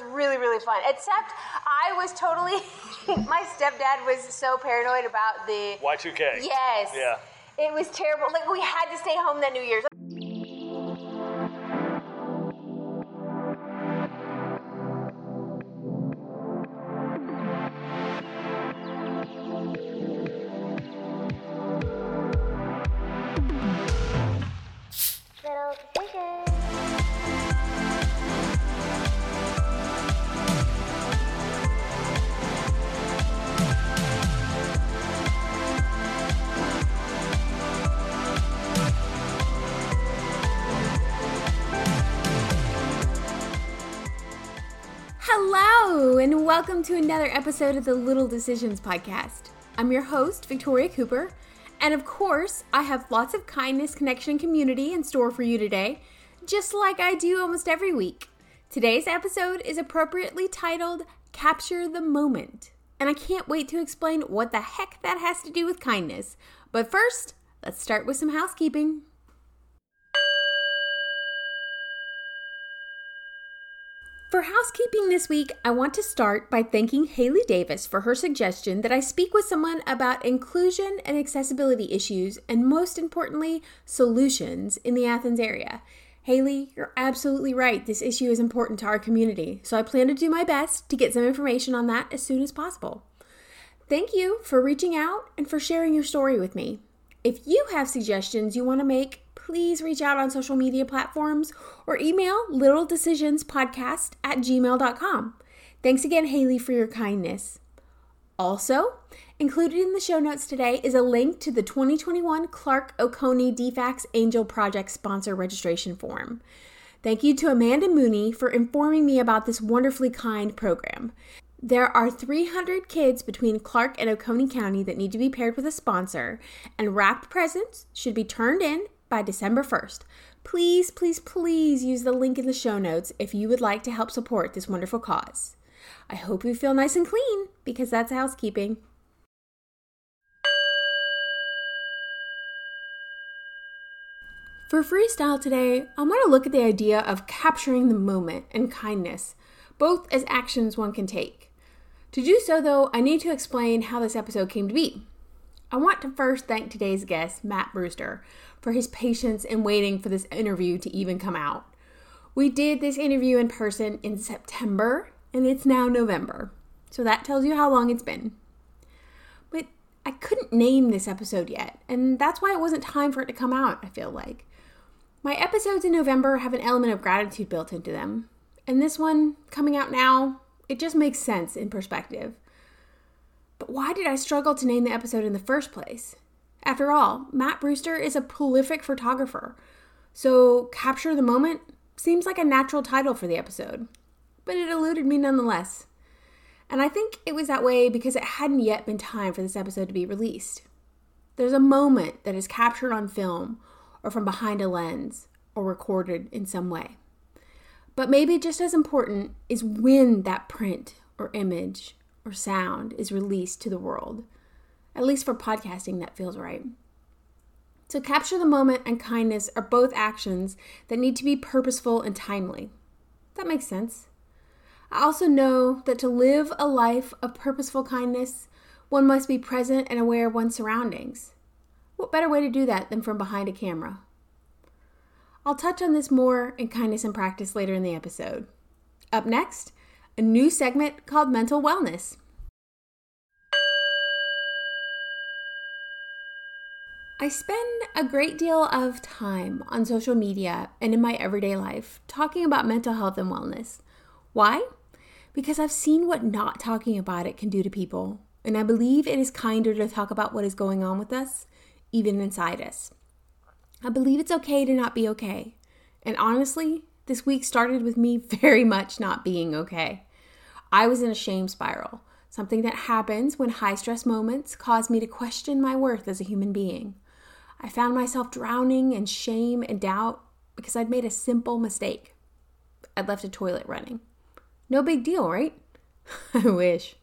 was really, really fun. Except I was totally, my stepdad was so paranoid about the Y2K. Yes. Yeah. It was terrible. Like we had to stay home that New Year's. Welcome to another episode of the Little Decisions podcast. I'm your host, Victoria Cooper, and of course, I have lots of kindness, connection, community in store for you today, just like I do almost every week. Today's episode is appropriately titled Capture the Moment, and I can't wait to explain what the heck that has to do with kindness. But first, let's start with some housekeeping. For housekeeping this week, I want to start by thanking Haley Davis for her suggestion that I speak with someone about inclusion and accessibility issues, and most importantly, solutions in the Athens area. Haley, you're absolutely right. This issue is important to our community, so I plan to do my best to get some information on that as soon as possible. Thank you for reaching out and for sharing your story with me. If you have suggestions you want to make, please reach out on social media platforms or email littledecisionspodcast at gmail.com. Thanks again, Haley, for your kindness. Also, included in the show notes today is a link to the 2021 Clarke Oconee DFCS Angel Project sponsor registration form. Thank you to Amanda Mooney for informing me about this wonderfully kind program. There are 300 kids between Clarke and Oconee County that need to be paired with a sponsor, and wrapped presents should be turned in by December 1st. Please, please, please use the link in the show notes if you would like to help support this wonderful cause. I hope you feel nice and clean because that's housekeeping. For freestyle today, I want to look at the idea of capturing the moment and kindness, both as actions one can take. To do so, though, I need to explain how this episode came to be. I want to first thank today's guest, Matt Brewster, for his patience in waiting for this interview to even come out. We did this interview in person in September, and it's now November. So that tells you how long it's been. But I couldn't name this episode yet, and that's why it wasn't time for it to come out, I feel like. My episodes in November have an element of gratitude built into them, and this one coming out now, it just makes sense in perspective. But why did I struggle to name the episode in the first place? After all, Matt Brewster is a prolific photographer, so Capture the Moment seems like a natural title for the episode. But it eluded me nonetheless. And I think it was that way because it hadn't yet been time for this episode to be released. There's a moment that is captured on film or from behind a lens or recorded in some way. But maybe just as important is when that print or image or sound is released to the world. At least for podcasting, that feels right. So, capture the moment and kindness are both actions that need to be purposeful and timely. That makes sense. I also know that to live a life of purposeful kindness, one must be present and aware of one's surroundings. What better way to do that than from behind a camera? I'll touch on this more in kindness and practice later in the episode. Up next, a new segment called Mental Wellness. I spend a great deal of time on social media and in my everyday life talking about mental health and wellness. Why? Because I've seen what not talking about it can do to people, and I believe it is kinder to talk about what is going on with us, even inside us. I believe it's okay to not be okay. And honestly, this week started with me very much not being okay. I was in a shame spiral, something that happens when high stress moments cause me to question my worth as a human being. I found myself drowning in shame and doubt because I'd made a simple mistake. I'd left a toilet running. No big deal, right? I wish.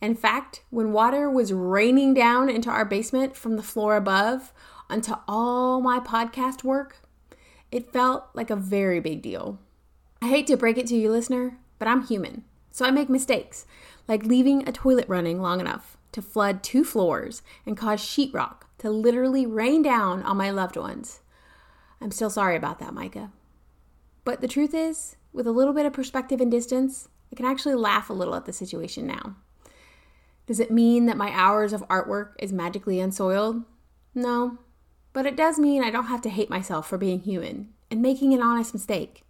In fact, when water was raining down into our basement from the floor above onto all my podcast work, it felt like a very big deal. I hate to break it to you, listener, but I'm human, so I make mistakes, like leaving a toilet running long enough to flood two floors and cause sheetrock to literally rain down on my loved ones. I'm still sorry about that, Micah. But the truth is, with a little bit of perspective and distance, I can actually laugh a little at the situation now. Does it mean that my hours of artwork is magically unsoiled? No, but it does mean I don't have to hate myself for being human and making an honest mistake.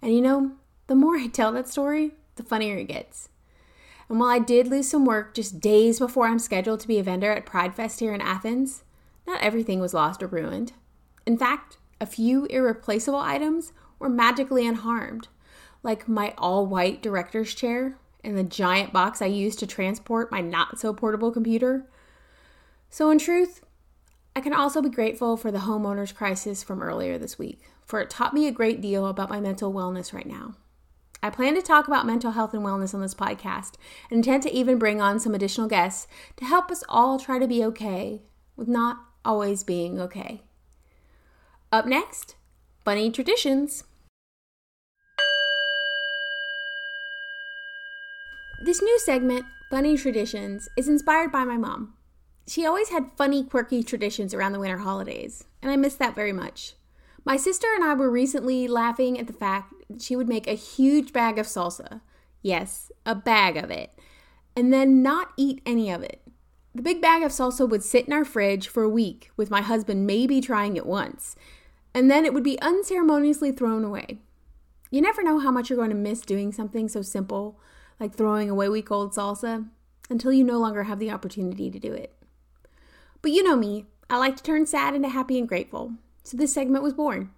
And you know, the more I tell that story, the funnier it gets. And while I did lose some work just days before I'm scheduled to be a vendor at Pride Fest here in Athens, not everything was lost or ruined. In fact, a few irreplaceable items were magically unharmed, like my all white director's chair and the giant box I used to transport my not so portable computer. So, in truth, I can also be grateful for the homeowner's crisis from earlier this week, for it taught me a great deal about my mental wellness right now. I plan to talk about mental health and wellness on this podcast and intend to even bring on some additional guests to help us all try to be okay with not always being okay. Up next, funny traditions. This new segment, Funny Traditions, is inspired by my mom. She always had funny, quirky traditions around the winter holidays, and I miss that very much. My sister and I were recently laughing at the fact that she would make a huge bag of salsa. Yes, a bag of it. And then not eat any of it. The big bag of salsa would sit in our fridge for a week, with my husband maybe trying it once, and then it would be unceremoniously thrown away. You never know how much you're going to miss doing something so simple, like throwing away week old salsa, until you no longer have the opportunity to do it. But you know me, I like to turn sad into happy and grateful, so this segment was born.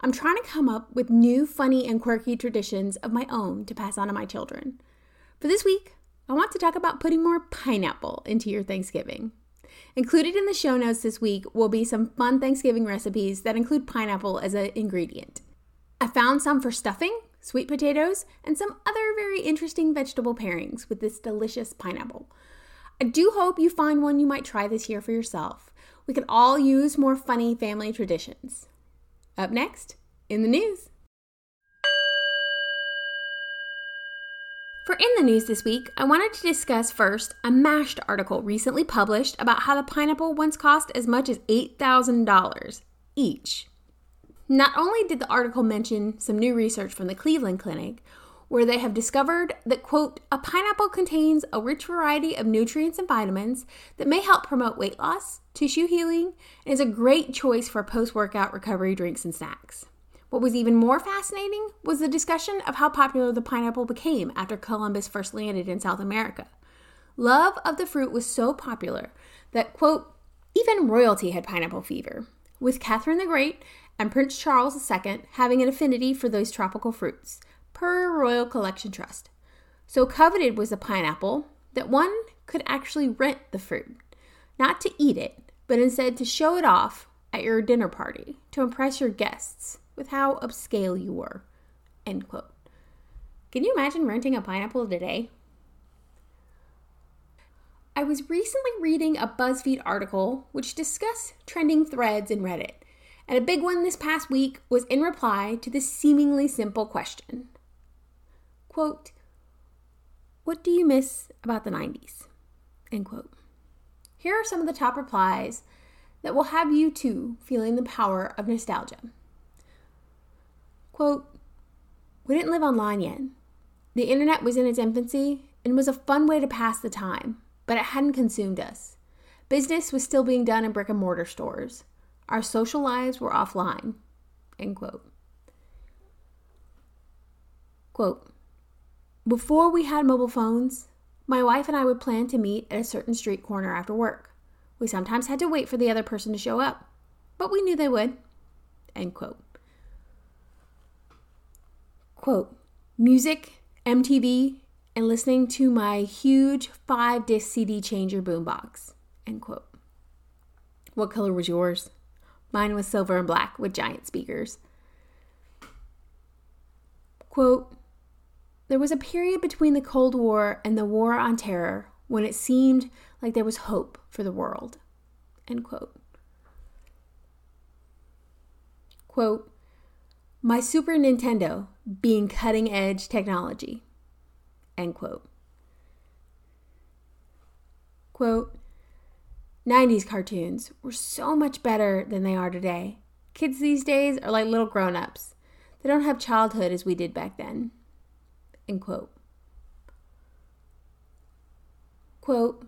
I'm trying to come up with new, funny, and quirky traditions of my own to pass on to my children. For this week, I want to talk about putting more pineapple into your Thanksgiving. Included in the show notes this week will be some fun Thanksgiving recipes that include pineapple as an ingredient. I found some for stuffing, sweet potatoes, and some other very interesting vegetable pairings with this delicious pineapple. I do hope you find one you might try this year for yourself. We could all use more funny family traditions. Up next, in the news. For In the News this week, I wanted to discuss first a Mashed article recently published about how the pineapple once cost as much as $8,000 each. Not only did the article mention some new research from the Cleveland Clinic, where they have discovered that, quote, a pineapple contains a rich variety of nutrients and vitamins that may help promote weight loss, tissue healing, and is a great choice for post workout recovery drinks and snacks. What was even more fascinating was the discussion of how popular the pineapple became after Columbus first landed in South America. Love of the fruit was so popular that, quote, even royalty had pineapple fever, with Catherine the Great and Prince Charles II having an affinity for those tropical fruits per Royal Collection Trust. So coveted was the pineapple that one could actually rent the fruit, not to eat it, but instead to show it off at your dinner party to impress your guests with how upscale you were. End quote. Can you imagine renting a pineapple today? I was recently reading a BuzzFeed article which discussed trending threads in Reddit, and a big one this past week was in reply to this seemingly simple question Quote, What do you miss about the 90s? End quote. Here are some of the top replies that will have you too feeling the power of nostalgia. Quote, We didn't live online yet. The internet was in its infancy and was a fun way to pass the time, but it hadn't consumed us. Business was still being done in brick and mortar stores. Our social lives were offline. End quote. Quote, before we had mobile phones, my wife and I would plan to meet at a certain street corner after work. We sometimes had to wait for the other person to show up, but we knew they would. End quote. Quote, music, MTV, and listening to my huge five disc CD changer boombox. End quote. What color was yours? Mine was silver and black with giant speakers. Quote, there was a period between the Cold War and the War on Terror when it seemed like there was hope for the world. End quote. Quote, my Super Nintendo being cutting edge technology. End quote. Quote 90s cartoons were so much better than they are today. Kids these days are like little grown ups. They don't have childhood as we did back then. End quote. Quote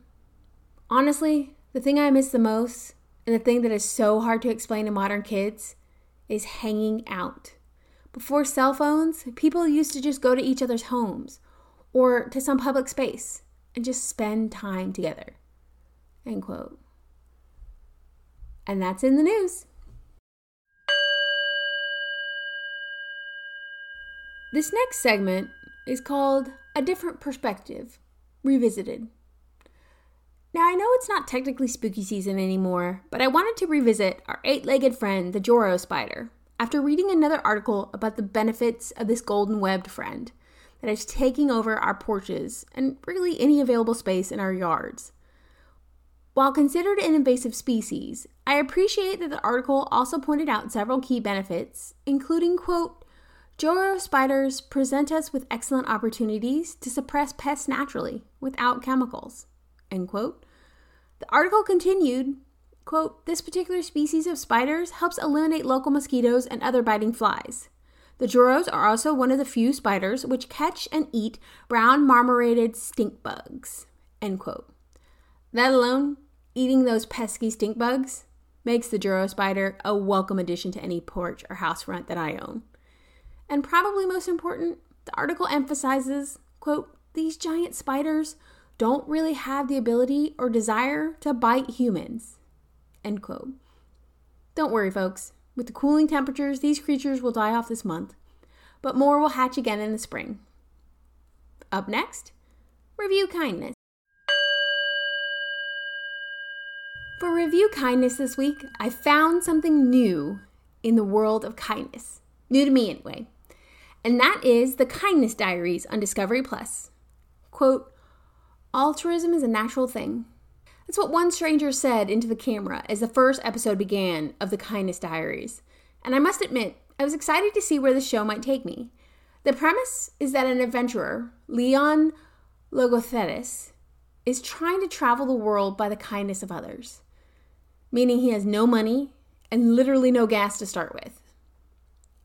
Honestly, the thing I miss the most, and the thing that is so hard to explain to modern kids, is hanging out. Before cell phones, people used to just go to each other's homes or to some public space and just spend time together. End quote. And that's in the news. This next segment is called A Different Perspective Revisited. Now, I know it's not technically spooky season anymore, but I wanted to revisit our eight legged friend, the Joro spider, after reading another article about the benefits of this golden webbed friend that is taking over our porches and really any available space in our yards. While considered an invasive species, I appreciate that the article also pointed out several key benefits, including, quote, Joro spiders present us with excellent opportunities to suppress pests naturally without chemicals, end quote. The article continued, quote, This particular species of spiders helps eliminate local mosquitoes and other biting flies. The Joros are also one of the few spiders which catch and eat brown marmorated stink bugs, end quote. That alone Eating those pesky stink bugs makes the Joro spider a welcome addition to any porch or house front that I own. And probably most important, the article emphasizes, quote, these giant spiders don't really have the ability or desire to bite humans, end quote. Don't worry, folks. With the cooling temperatures, these creatures will die off this month, but more will hatch again in the spring. Up next, review kindness. For review kindness this week, I found something new in the world of kindness. New to me, anyway. And that is the Kindness Diaries on Discovery Plus. Quote, Altruism is a natural thing. That's what one stranger said into the camera as the first episode began of the Kindness Diaries. And I must admit, I was excited to see where the show might take me. The premise is that an adventurer, Leon Logothetis, is trying to travel the world by the kindness of others meaning he has no money and literally no gas to start with.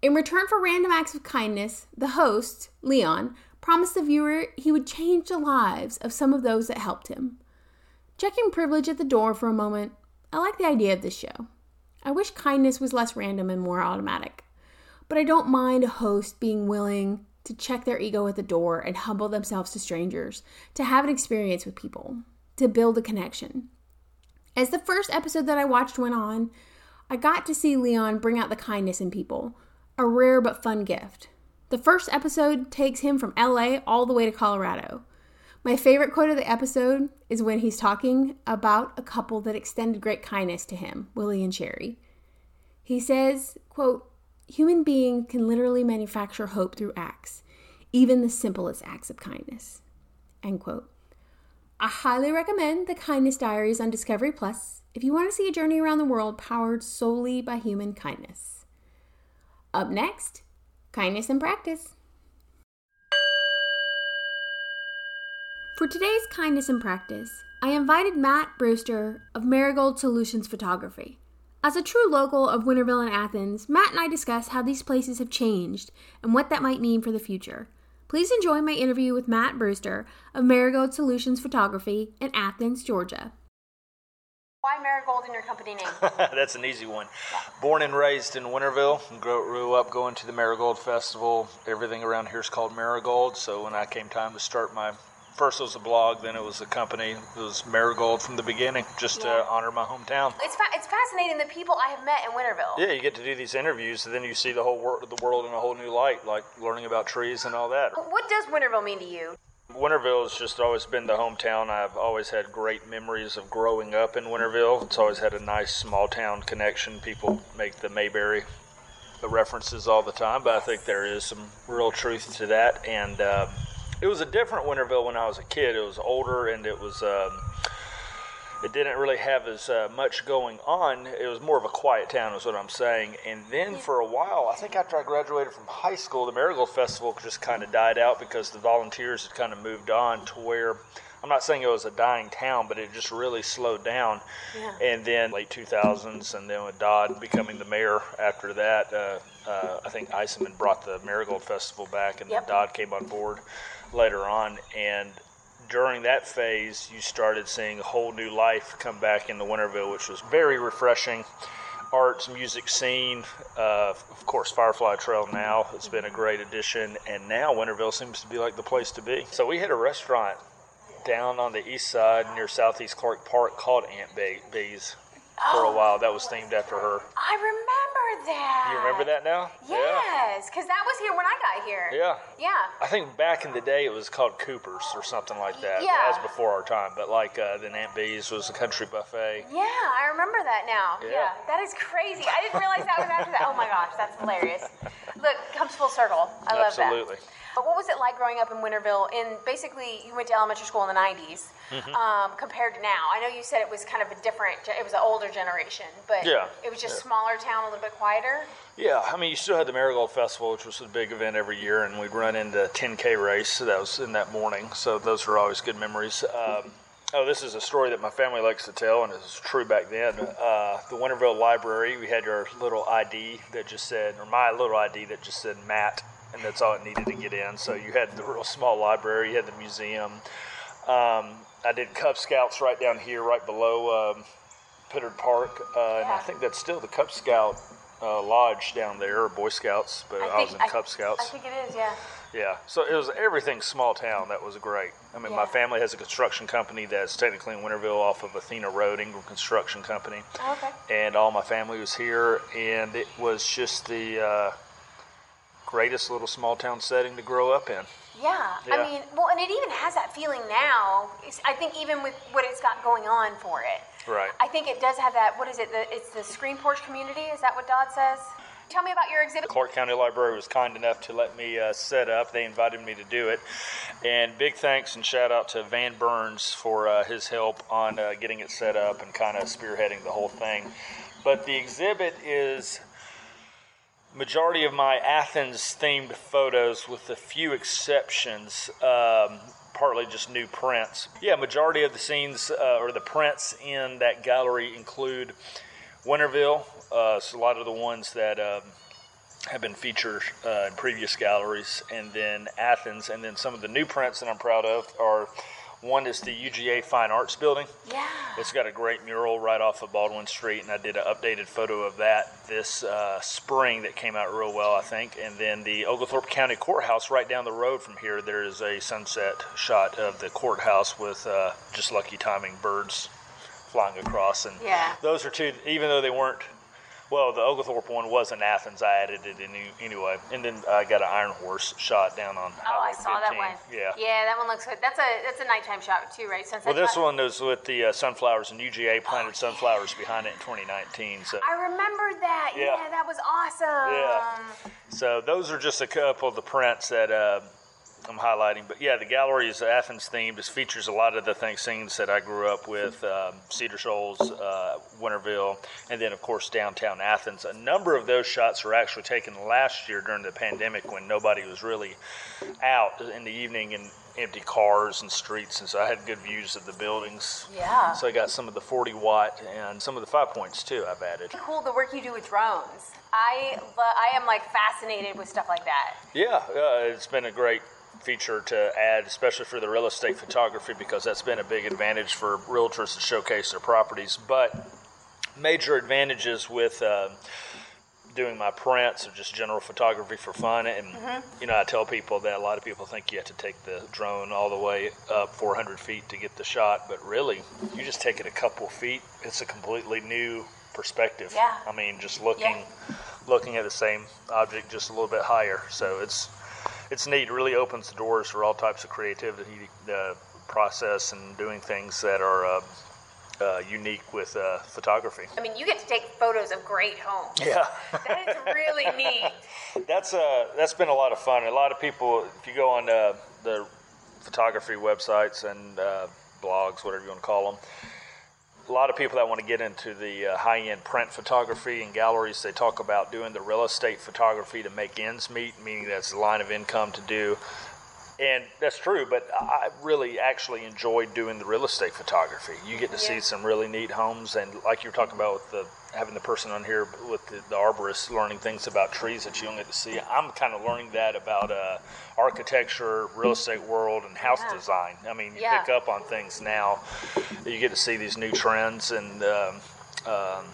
In return for random acts of kindness, the host, Leon, promised the viewer he would change the lives of some of those that helped him. Checking privilege at the door for a moment, I like the idea of this show. I wish kindness was less random and more automatic. But I don't mind a host being willing to check their ego at the door and humble themselves to strangers, to have an experience with people, to build a connection. As the first episode that I watched went on, I got to see Leon bring out the kindness in people, a rare but fun gift. The first episode takes him from LA all the way to Colorado. My favorite quote of the episode is when he's talking about a couple that extended great kindness to him, Willie and Sherry. He says, quote, human beings can literally manufacture hope through acts, even the simplest acts of kindness. End quote. I highly recommend the Kindness Diaries on Discovery Plus if you want to see a journey around the world powered solely by human kindness. Up next, kindness in practice. For today's Kindness in Practice, I invited Matt Brewster of Marigold Solutions Photography. As a true local of Winterville and Athens, Matt and I discuss how these places have changed and what that might mean for the future. Please enjoy my interview with Matt Brewster of Marigold Solutions Photography in Athens, Georgia. Why Marigold in your company name? That's an easy one. Born and raised in Winterville, grew up going to the Marigold Festival. Everything around here is called Marigold. So when I came time to start my first it was a blog, then it was a company. It was Marigold from the beginning, just yeah. to honor my hometown. It's fa- it's fascinating the people I have met in Winterville. Yeah, you get to do these interviews, and then you see the whole wor- the world in a whole new light, like learning about trees and all that. What does Winterville mean to you? Winterville has just always been the hometown. I've always had great memories of growing up in Winterville. It's always had a nice small town connection. People make the Mayberry the references all the time, but I think there is some real truth to that. And uh, it was a different Winterville when I was a kid. It was older and it was um, it didn't really have as uh, much going on. It was more of a quiet town, is what I'm saying. And then for a while, I think after I graduated from high school, the Marigold Festival just kind of died out because the volunteers had kind of moved on to where. I'm not saying it was a dying town, but it just really slowed down. Yeah. And then late 2000s, and then with Dodd becoming the mayor after that, uh, uh, I think Iseman brought the Marigold Festival back, and Yep. then Dodd came on board later on. And during that phase, you started seeing a whole new life come back into Winterville, which was very refreshing. Arts, music scene, uh, of course, Firefly Trail now it's been a great addition, and now Winterville seems to be like the place to be. So we hit a restaurant down on the east side near Southeast Clarke Park called Aunt Bee's for a while. That was themed after her. I remember that. You remember that now? Yes, because that was here when I got here. Yeah. Yeah. I think back in the day it was called Cooper's or something like that. Yeah. That was before our time. But like uh, then Aunt Bee's was a country buffet. Yeah, I remember that now. Yeah. that is crazy. I didn't realize that was after that. Oh my gosh, that's hilarious. Look, comes full circle. I love Absolutely. that. But what was it like growing up in Winterville? In basically, you went to elementary school in the '90s, Mm-hmm. um, compared to now. I know you said it was kind of a different. It was an older generation, but Yeah, it was just yeah. smaller town, a little bit quieter. Yeah, I mean, you still had the Marigold Festival, which was a big event every year, and we'd run into 10K race. So that was in that morning. So those were always good memories. Um, oh, this is a story that my family likes to tell, and it was true back then. Uh, the Winterville Library, we had our little ID that just said, or my little ID that just said Matt, and that's all it needed to get in. So you had the real small library, you had the museum. Um, I did Cub Scouts right down here, right below um, Pittard Park, uh, and I think that's still the Cub Scout uh, lodge down there, or Boy Scouts, but I, was in Cub Scouts. I think it is. Yeah. Yeah, so it was everything small town. That was great. I mean, my family has a construction company that's technically in Winterville off of Athena Road, Ingram Construction Company, Oh, okay. and all my family was here, and it was just the uh, greatest little small town setting to grow up in. Yeah. Yeah. I mean, well, and it even has that feeling now. It's, I think even with what it's got going on for it. Right. I think it does have that. What is it? The, it's the Screen Porch community. Is that what Dodd says? Tell me about your exhibit. Clarke County Library was kind enough to let me uh, set up. They invited me to do it. And big thanks and shout out to Van Burns for uh, his help on uh, getting it set up and kind of spearheading the whole thing. But the exhibit is majority of my Athens themed photos with a few exceptions. Um, partly just new prints. Yeah, majority of the scenes uh, or the prints in that gallery include Winterville. Uh, so a lot of the ones that um, have been featured uh, in previous galleries, and then Athens, and then some of the new prints that I'm proud of are one is the UGA Fine Arts Building. Yeah. It's got a great mural right off of Baldwin Street, and I did an updated photo of that this uh, spring that came out real well, I think. And then the Oglethorpe County Courthouse, right down the road from here, there is a sunset shot of the courthouse with uh, just lucky timing birds flying across. And Yeah. those are two, even though they weren't. Well, the Oglethorpe one was in Athens. I added it in anyway, and then I got an Iron Horse shot down on. Oh, I Highway saw that one. Yeah. Yeah, that one looks good. That's a that's a nighttime shot too, right? Sunset Well, this shot? one was with the uh, sunflowers, and UGA planted sunflowers behind it in 2019. So, I remember that. Yeah. Yeah, that was awesome. Yeah. so those are just a couple of the prints that uh, I'm highlighting. But yeah, the gallery is Athens themed. It features a lot of the things scenes that I grew up with: um, Cedar Shoals, uh, Winterville, and then of course downtown Athens. A number of those shots were actually taken last year during the pandemic when nobody was really out in the evening and empty cars and streets, and so I had good views of the buildings. Yeah. So I got some of the 40 watt and some of the five points too. I've added. Cool the work you do with drones. I I am like fascinated with stuff like that. Yeah, uh, it's been a great feature to add, especially for the real estate photography, because that's been a big advantage for realtors to showcase their properties. But major advantages with uh, doing my prints or just general photography for fun. And, you know, I tell people that a lot of people think you have to take the drone all the way up 400 feet to get the shot, but really, you just take it a couple feet, it's a completely new perspective. Yeah. I mean, just looking looking at the same object just a little bit higher. So it's it's neat. It really opens the doors for all types of creativity, uh, process, and doing things that are uh, uh, unique with uh, photography. I mean, you get to take photos of great homes. Yeah, That is really neat. that's uh, that's been a lot of fun. A lot of people, if you go on uh, the photography websites and uh, blogs, whatever you want to call them, a lot of people that want to get into the uh, high-end print photography and galleries, they talk about doing the real estate photography to make ends meet, meaning that's a line of income to do. And that's true, but I really actually enjoyed doing the real estate photography. You get to Yeah. see some really neat homes, and like you were talking about with the having the person on here with the, the arborist learning things about trees that you don't get to see. I'm kind of learning that about uh, architecture, real estate world, and house Yeah. design. I mean, you Yeah. pick up on things now. You get to see these new trends and um, um,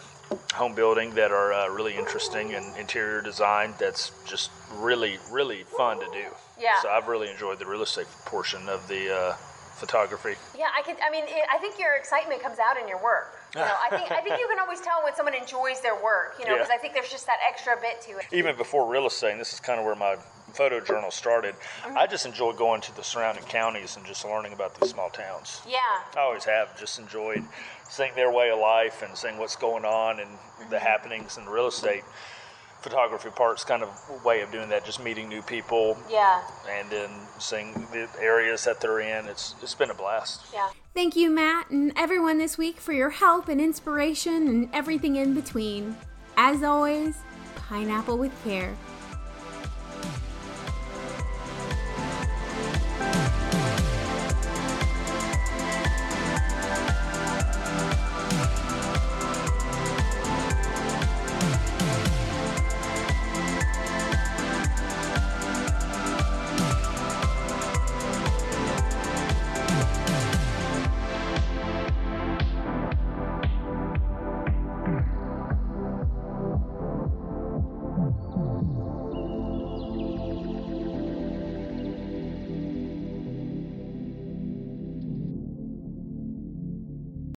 home building that are uh, really interesting and interior design that's just really, really fun to do. Yeah. So I've really enjoyed the real estate portion of the uh, photography. Yeah, I could. I mean, it, I think your excitement comes out in your work. You know, I think I think you can always tell when someone enjoys their work. You know, Yeah. because I think there's just that extra bit to it. even before real estate, and this is kind of where my photo journal started, mm-hmm. I just enjoy going to the surrounding counties and just learning about these small towns. Yeah. I always have just enjoyed seeing their way of life and seeing what's going on and the mm-hmm. happenings in real estate photography part's kind of way of doing that, just meeting new people Yeah. and then seeing the areas that they're in. It's it's been a blast. Yeah. Thank you, Matt, and everyone this week for your help and inspiration and everything in between. As always, pineapple with care.